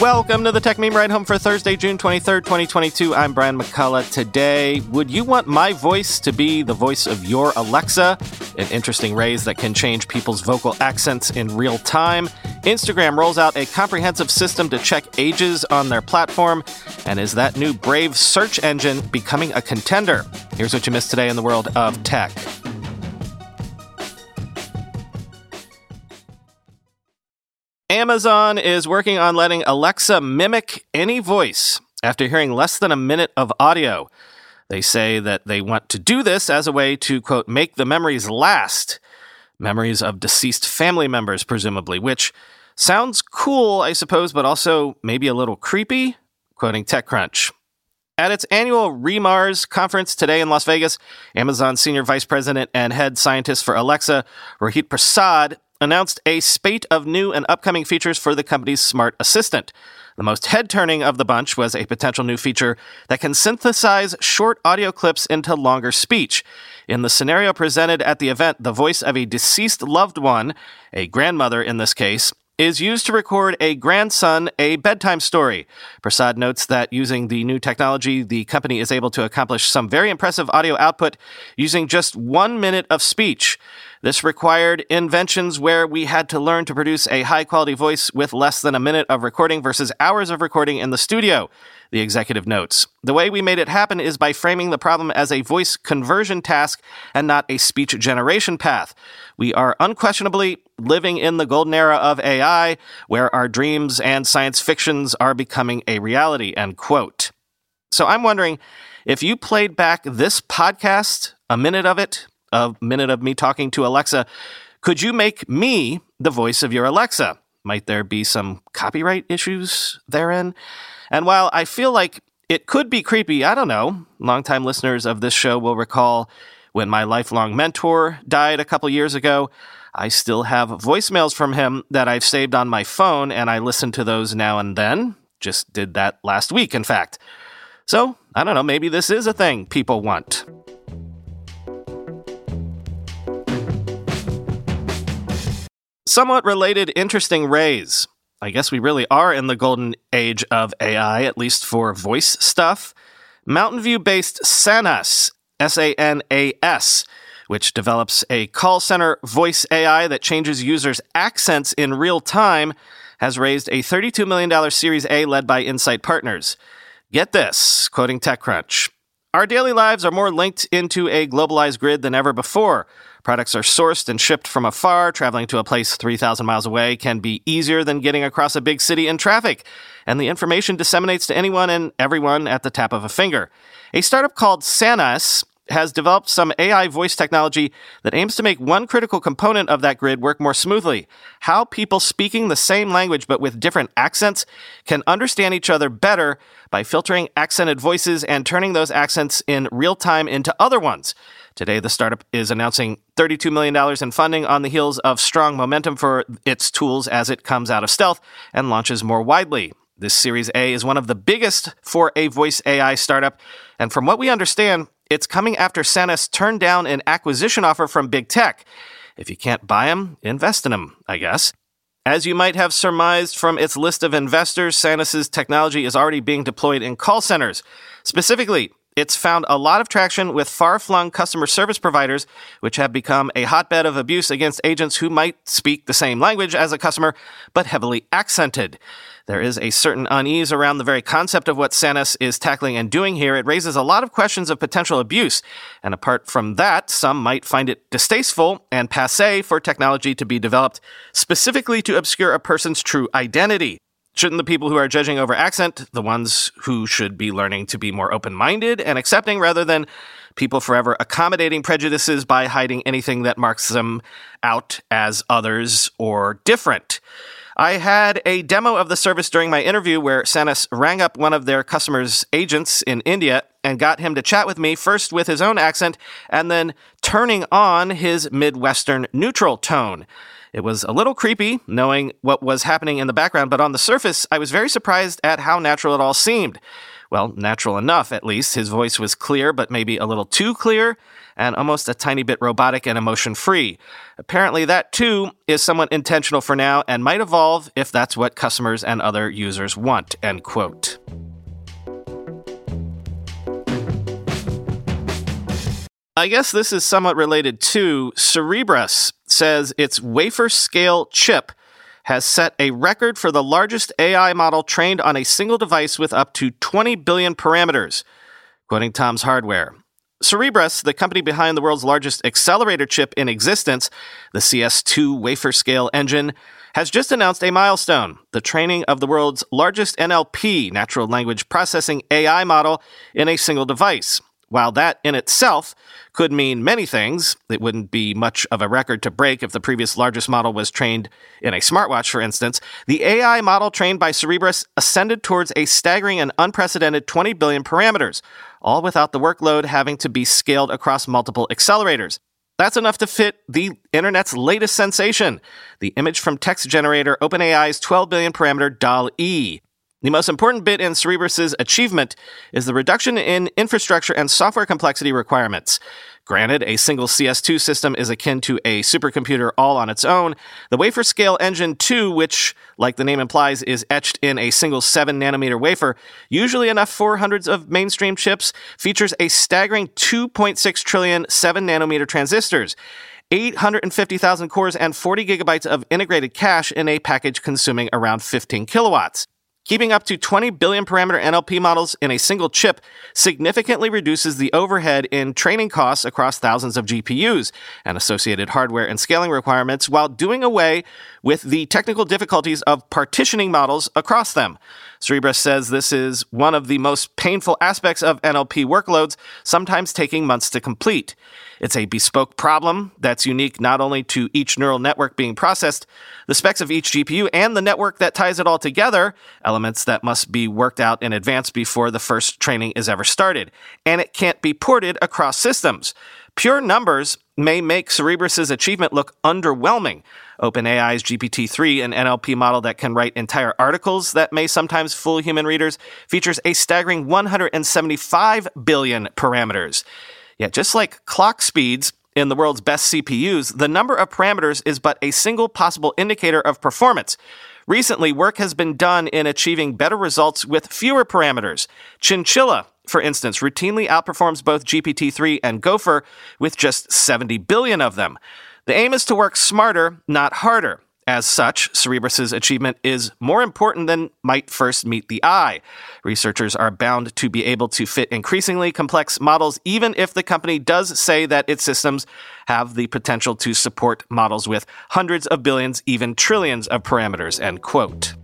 Welcome to the Techmeme Ride Home for Thursday, June 23rd, 2022. I'm Brian McCullough. Today, would you want my voice to be the voice of your Alexa? An interesting raise that can change people's vocal accents in real time. Instagram rolls out a comprehensive system to check ages on their platform. And is that new Brave search engine becoming a contender? Here's what you missed today in the world of tech. Amazon is working on letting Alexa mimic any voice after hearing less than a minute of audio. They say that they want to do this as a way to, quote, make the memories last. Memories of deceased family members, presumably, which sounds cool, I suppose, but also maybe a little creepy, quoting TechCrunch. At its annual REMARS conference today in Las Vegas, Amazon Senior Vice President and Head Scientist for Alexa, Rohit Prasad, announced a spate of new and upcoming features for the company's smart assistant. The most head turning of the bunch was a potential new feature that can synthesize short audio clips into longer speech. In the scenario presented at the event, the voice of a deceased loved one, a grandmother in this case, is used to record a grandson a bedtime story. Prasad notes that using the new technology, the company is able to accomplish some very impressive audio output using just one minute of speech. This required inventions where we had to learn to produce a high quality voice with less than a minute of recording versus hours of recording in the studio, the executive notes. The way we made it happen is by framing the problem as a voice conversion task and not a speech generation path. We are unquestionably living in the golden era of AI, where our dreams and science fictions are becoming a reality, end quote. So I'm wondering if you played back this podcast, a minute of it, a minute of me talking to Alexa, could you make me the voice of your Alexa? Might there be some copyright issues therein? And while I feel like it could be creepy, I don't know. Longtime listeners of this show will recall when my lifelong mentor died a couple years ago. I still have voicemails from him that I've saved on my phone, and I listen to those now and then. Just did that last week, in fact. So, I don't know, maybe this is a thing people want. Somewhat related, interesting raise. I guess we really are in the golden age of AI, at least for voice stuff. Mountain View based Sanas, S A N A S, which develops a call center voice AI that changes users' accents in real time, has raised a $32 million Series A led by Insight Partners. Get this, quoting TechCrunch. Our daily lives are more linked into a globalized grid than ever before. Products are sourced and shipped from afar. Traveling to a place 3,000 miles away can be easier than getting across a big city in traffic. And the information disseminates to anyone and everyone at the tap of a finger. A startup called Sanas has developed some AI voice technology that aims to make one critical component of that grid work more smoothly. How people speaking the same language but with different accents can understand each other better by filtering accented voices and turning those accents in real time into other ones. Today, the startup is announcing $32 million in funding on the heels of strong momentum for its tools as it comes out of stealth and launches more widely. This Series A is one of the biggest for a voice AI startup, and from what we understand, it's coming after Sanas turned down an acquisition offer from big tech. If you can't buy them, invest in them, I guess. As you might have surmised from its list of investors, Sanas's technology is already being deployed in call centers. Specifically, it's found a lot of traction with far flung customer service providers, which have become a hotbed of abuse against agents who might speak the same language as a customer, but heavily accented. There is a certain unease around the very concept of what Sanas is tackling and doing here. It raises a lot of questions of potential abuse. And apart from that, some might find it distasteful and passe for technology to be developed specifically to obscure a person's true identity. Shouldn't the people who are judging over accent, the ones who should be learning to be more open minded and accepting rather than people forever accommodating prejudices by hiding anything that marks them out as others or different? I had a demo of the service during my interview where Sanas rang up one of their customers' agents in India and got him to chat with me first with his own accent and then turning on his Midwestern neutral tone. It was a little creepy knowing what was happening in the background, but on the surface, I was very surprised at how natural it all seemed. Well, natural enough, at least. His voice was clear, but maybe a little too clear, and almost a tiny bit robotic and emotion free. Apparently, that too is somewhat intentional for now and might evolve if that's what customers and other users want. End quote. I guess this is somewhat related to Cerebras says its wafer scale chip has set a record for the largest AI model trained on a single device with up to 20 billion parameters, quoting Tom's Hardware. Cerebras, the company behind the world's largest accelerator chip in existence, the CS2 wafer scale engine, has just announced a milestone the training of the world's largest NLP, natural language processing AI model, in a single device. While that in itself could mean many things, it wouldn't be much of a record to break if the previous largest model was trained in a smartwatch, for instance. The AI model trained by Cerebras ascended towards a staggering and unprecedented 20 billion parameters, all without the workload having to be scaled across multiple accelerators. That's enough to fit the internet's latest sensation, the image from text generator OpenAI's 12 billion parameter DALL-E. The most important bit in Cerebras' achievement is the reduction in infrastructure and software complexity requirements. Granted, a single CS2 system is akin to a supercomputer all on its own. The wafer scale engine 2, which, like the name implies, is etched in a single 7 nanometer wafer, usually enough for hundreds of mainstream chips, features a staggering 2.6 trillion 7 nanometer transistors. 850,000 cores and 40 gigabytes of integrated cache in a package consuming around 15 kilowatts. Keeping up to 20 billion parameter NLP models in a single chip significantly reduces the overhead in training costs across thousands of GPUs and associated hardware and scaling requirements while doing away with the technical difficulties of partitioning models across them. Cerebras says this is one of the most painful aspects of NLP workloads, sometimes taking months to complete. It's a bespoke problem that's unique not only to each neural network being processed, the specs of each GPU, and the network that ties it all together, elements that must be worked out in advance before the first training is ever started. And it can't be ported across systems. Pure numbers may make Cerebras' achievement look underwhelming. OpenAI's GPT-3, an NLP model that can write entire articles that may sometimes fool human readers, features a staggering 175 billion parameters. Yet, just like clock speeds in the world's best CPUs, the number of parameters is but a single possible indicator of performance. Recently, work has been done in achieving better results with fewer parameters. Chinchilla, for instance, routinely outperforms both GPT-3 and Gopher with just 70 billion of them. The aim is to work smarter, not harder. As such, Cerebras' achievement is more important than might first meet the eye. Researchers are bound to be able to fit increasingly complex models, even if the company does say that its systems have the potential to support models with hundreds of billions, even trillions of parameters. End quote.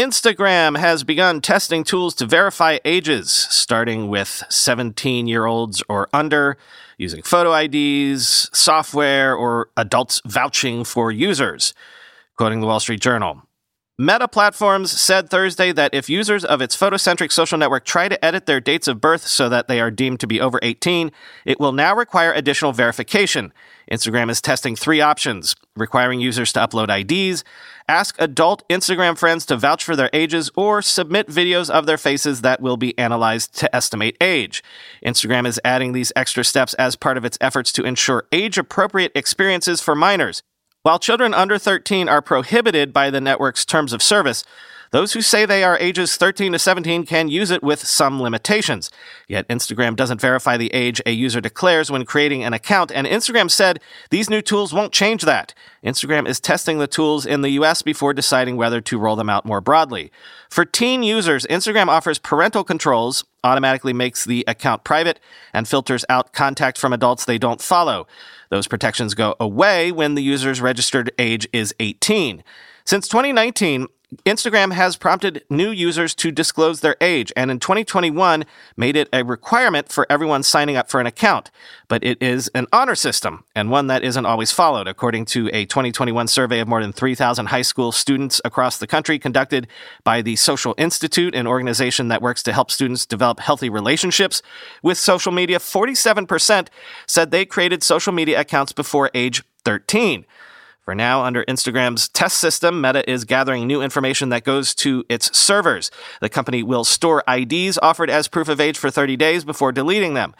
Instagram has begun testing tools to verify ages, starting with 17 year olds or under, using photo IDs, software, or adults vouching for users. Quoting the Wall Street Journal. Meta Platforms said Thursday that if users of its photocentric social network try to edit their dates of birth so that they are deemed to be over 18, it will now require additional verification. Instagram is testing three options requiring users to upload IDs, ask adult Instagram friends to vouch for their ages, or submit videos of their faces that will be analyzed to estimate age. Instagram is adding these extra steps as part of its efforts to ensure age appropriate experiences for minors. While children under 13 are prohibited by the network's terms of service, those who say they are ages 13 to 17 can use it with some limitations. Yet Instagram doesn't verify the age a user declares when creating an account, and Instagram said these new tools won't change that. Instagram is testing the tools in the US before deciding whether to roll them out more broadly. For teen users, Instagram offers parental controls, automatically makes the account private, and filters out contact from adults they don't follow. Those protections go away when the user's registered age is 18. Since 2019, Instagram has prompted new users to disclose their age and in 2021 made it a requirement for everyone signing up for an account. But it is an honor system and one that isn't always followed, according to a 2021 survey of more than 3,000 high school students across the country conducted by the Social Institute, an organization that works to help students develop healthy relationships with social media. 47% said they created social media accounts before age 13. For now, under Instagram's test system, Meta is gathering new information that goes to its servers. The company will store IDs offered as proof of age for 30 days before deleting them.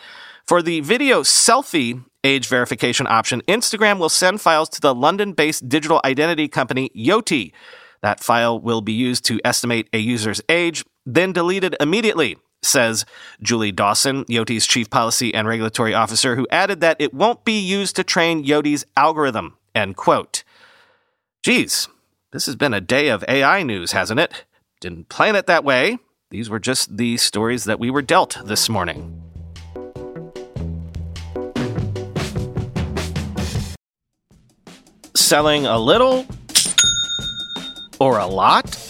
For the video selfie age verification option, Instagram will send files to the London based digital identity company Yoti. That file will be used to estimate a user's age, then deleted immediately says Julie Dawson, Yoti's chief policy and regulatory officer, who added that it won't be used to train Yoti's algorithm. End quote. Geez, this has been a day of AI news, hasn't it? Didn't plan it that way. These were just the stories that we were dealt this morning. Selling a little or a lot?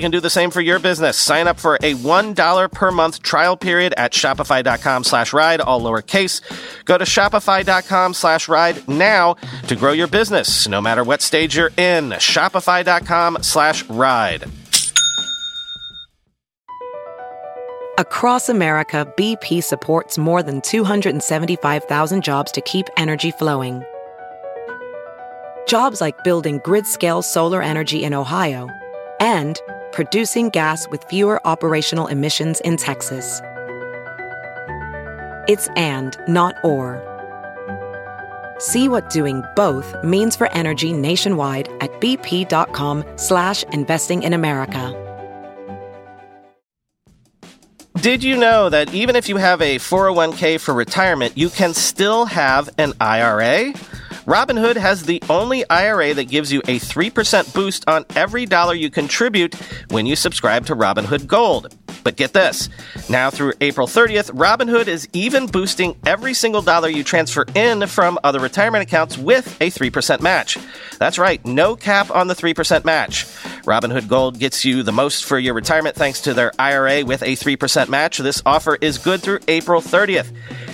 can do the same for your business. Sign up for a $1 per month trial period at shopify.com slash ride, all lowercase. Go to shopify.com slash ride now to grow your business, no matter what stage you're in. Shopify.com slash ride. Across America, BP supports more than 275,000 jobs to keep energy flowing. Jobs like building grid-scale solar energy in Ohio and producing gas with fewer operational emissions in Texas. It's and, not or. See what doing both means for energy nationwide at bp.com slash investing in America. Did you know that even if you have a 401k for retirement, you can still have an IRA? Robinhood has the only IRA that gives you a 3% boost on every dollar you contribute when you subscribe to Robinhood Gold. But get this now through April 30th, Robinhood is even boosting every single dollar you transfer in from other retirement accounts with a 3% match. That's right, no cap on the 3% match. Robinhood Gold gets you the most for your retirement thanks to their IRA with a 3% match. This offer is good through April 30th.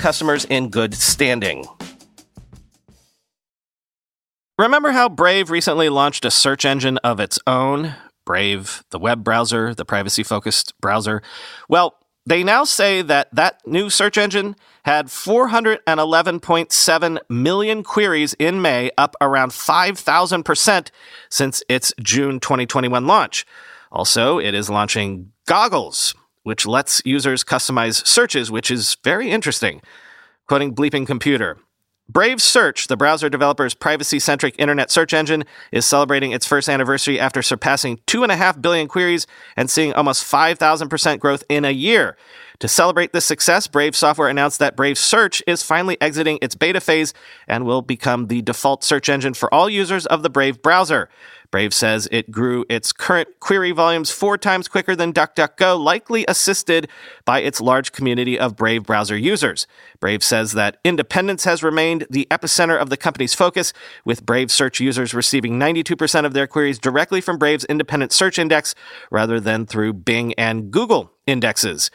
customers in good standing. Remember how Brave recently launched a search engine of its own? Brave, the web browser, the privacy focused browser. Well, they now say that that new search engine had 411.7 million queries in May, up around 5,000% since its June 2021 launch. Also, it is launching Goggles, which lets users customize searches, which is very interesting. Quoting Bleeping Computer. Brave Search, the browser developer's privacy centric internet search engine, is celebrating its first anniversary after surpassing 2.5 billion queries and seeing almost 5,000% growth in a year. To celebrate this success, Brave Software announced that Brave Search is finally exiting its beta phase and will become the default search engine for all users of the Brave browser. Brave says it grew its current query volumes four times quicker than DuckDuckGo, likely assisted by its large community of Brave browser users. Brave says that independence has remained the epicenter of the company's focus, with Brave search users receiving 92% of their queries directly from Brave's independent search index rather than through Bing and Google indexes.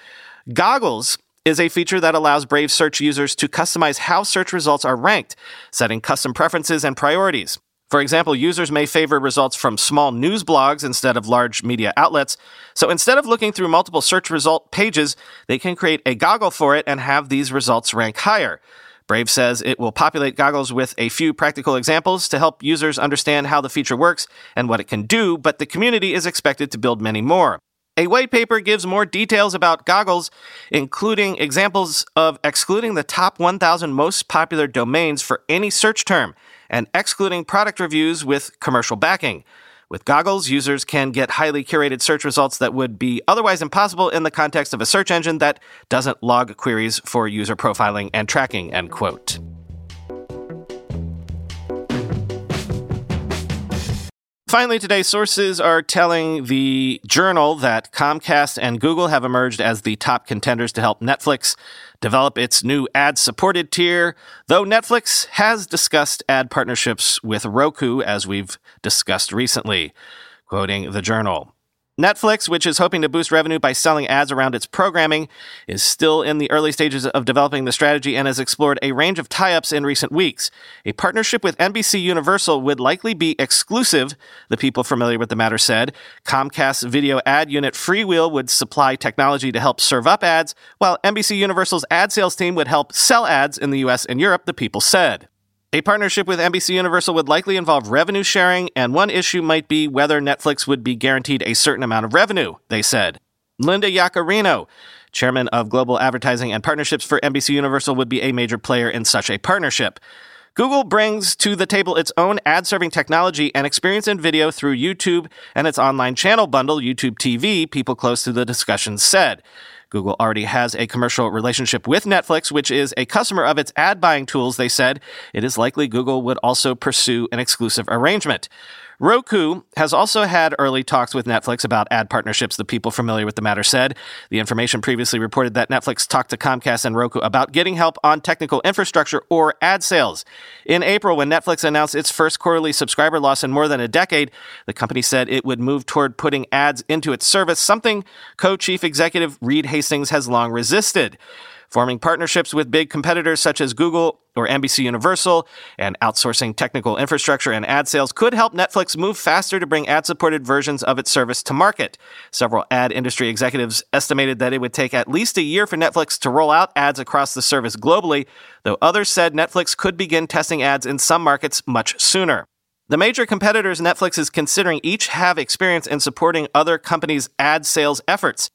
Goggles is a feature that allows Brave search users to customize how search results are ranked, setting custom preferences and priorities. For example, users may favor results from small news blogs instead of large media outlets. So instead of looking through multiple search result pages, they can create a goggle for it and have these results rank higher. Brave says it will populate goggles with a few practical examples to help users understand how the feature works and what it can do, but the community is expected to build many more. A white paper gives more details about goggles, including examples of excluding the top 1,000 most popular domains for any search term and excluding product reviews with commercial backing. With goggles, users can get highly curated search results that would be otherwise impossible in the context of a search engine that doesn't log queries for user profiling and tracking, end quote. Finally, today, sources are telling the journal that Comcast and Google have emerged as the top contenders to help Netflix develop its new ad supported tier, though Netflix has discussed ad partnerships with Roku, as we've discussed recently. Quoting the journal. Netflix, which is hoping to boost revenue by selling ads around its programming, is still in the early stages of developing the strategy and has explored a range of tie ups in recent weeks. A partnership with NBC Universal would likely be exclusive, the people familiar with the matter said. Comcast's video ad unit Freewheel would supply technology to help serve up ads, while NBC Universal's ad sales team would help sell ads in the US and Europe, the people said. A partnership with NBC Universal would likely involve revenue sharing, and one issue might be whether Netflix would be guaranteed a certain amount of revenue, they said. Linda Yaccarino, chairman of global advertising and partnerships for NBC Universal, would be a major player in such a partnership. Google brings to the table its own ad serving technology and experience in video through YouTube and its online channel bundle, YouTube TV, people close to the discussion said. Google already has a commercial relationship with Netflix, which is a customer of its ad buying tools, they said. It is likely Google would also pursue an exclusive arrangement. Roku has also had early talks with Netflix about ad partnerships, the people familiar with the matter said. The information previously reported that Netflix talked to Comcast and Roku about getting help on technical infrastructure or ad sales. In April, when Netflix announced its first quarterly subscriber loss in more than a decade, the company said it would move toward putting ads into its service, something co chief executive Reed Hastings has long resisted forming partnerships with big competitors such as Google or NBC Universal, and outsourcing technical infrastructure and ad sales could help Netflix move faster to bring ad supported versions of its service to market. Several ad industry executives estimated that it would take at least a year for Netflix to roll out ads across the service globally, though others said Netflix could begin testing ads in some markets much sooner. The major competitors Netflix is considering each have experience in supporting other companies' ad sales efforts.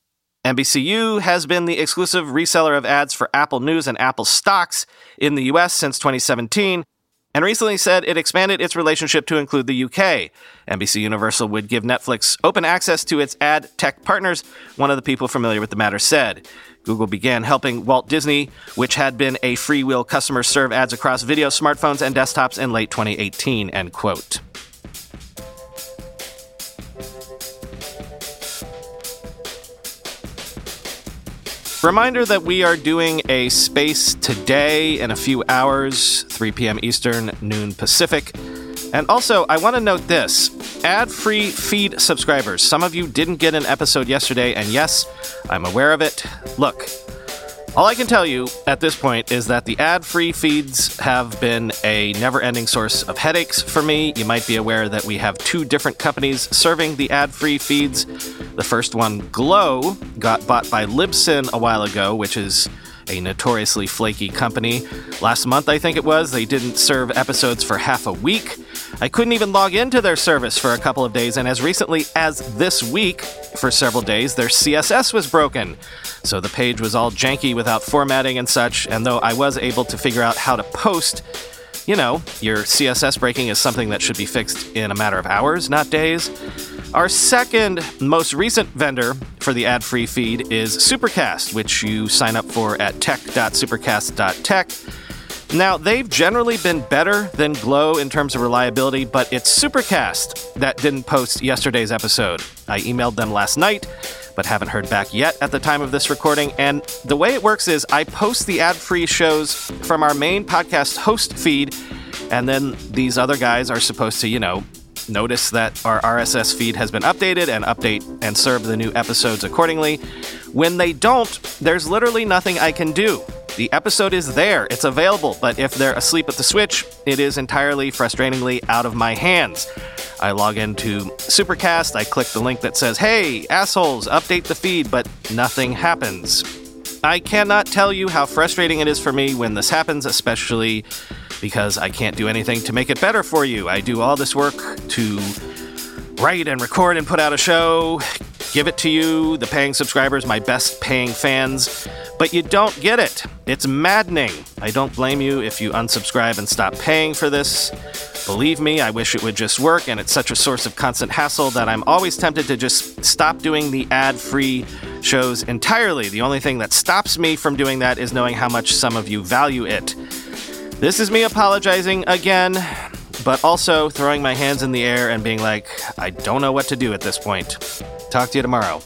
NBCU has been the exclusive reseller of ads for Apple News and Apple stocks in the US since 2017 and recently said it expanded its relationship to include the UK. NBC Universal would give Netflix open access to its ad tech partners, one of the people familiar with the matter said. Google began helping Walt Disney, which had been a freewheel customer serve ads across video, smartphones, and desktops in late 2018, end quote. Reminder that we are doing a space today in a few hours, 3 p.m. Eastern, noon Pacific. And also, I want to note this ad free feed subscribers. Some of you didn't get an episode yesterday, and yes, I'm aware of it. Look, all I can tell you at this point is that the ad free feeds have been a never ending source of headaches for me. You might be aware that we have two different companies serving the ad free feeds. The first one, Glow, got bought by Libsyn a while ago, which is a notoriously flaky company. Last month, I think it was, they didn't serve episodes for half a week. I couldn't even log into their service for a couple of days, and as recently as this week, for several days, their CSS was broken. So the page was all janky without formatting and such, and though I was able to figure out how to post, you know, your CSS breaking is something that should be fixed in a matter of hours, not days. Our second most recent vendor for the ad free feed is Supercast, which you sign up for at tech.supercast.tech. Now, they've generally been better than Glow in terms of reliability, but it's Supercast that didn't post yesterday's episode. I emailed them last night, but haven't heard back yet at the time of this recording. And the way it works is I post the ad free shows from our main podcast host feed, and then these other guys are supposed to, you know, notice that our RSS feed has been updated and update and serve the new episodes accordingly. When they don't, there's literally nothing I can do. The episode is there, it's available, but if they're asleep at the switch, it is entirely, frustratingly out of my hands. I log into Supercast, I click the link that says, Hey, assholes, update the feed, but nothing happens. I cannot tell you how frustrating it is for me when this happens, especially because I can't do anything to make it better for you. I do all this work to write and record and put out a show, give it to you, the paying subscribers, my best paying fans, but you don't get it. It's maddening. I don't blame you if you unsubscribe and stop paying for this. Believe me, I wish it would just work, and it's such a source of constant hassle that I'm always tempted to just stop doing the ad free shows entirely. The only thing that stops me from doing that is knowing how much some of you value it. This is me apologizing again, but also throwing my hands in the air and being like, I don't know what to do at this point. Talk to you tomorrow.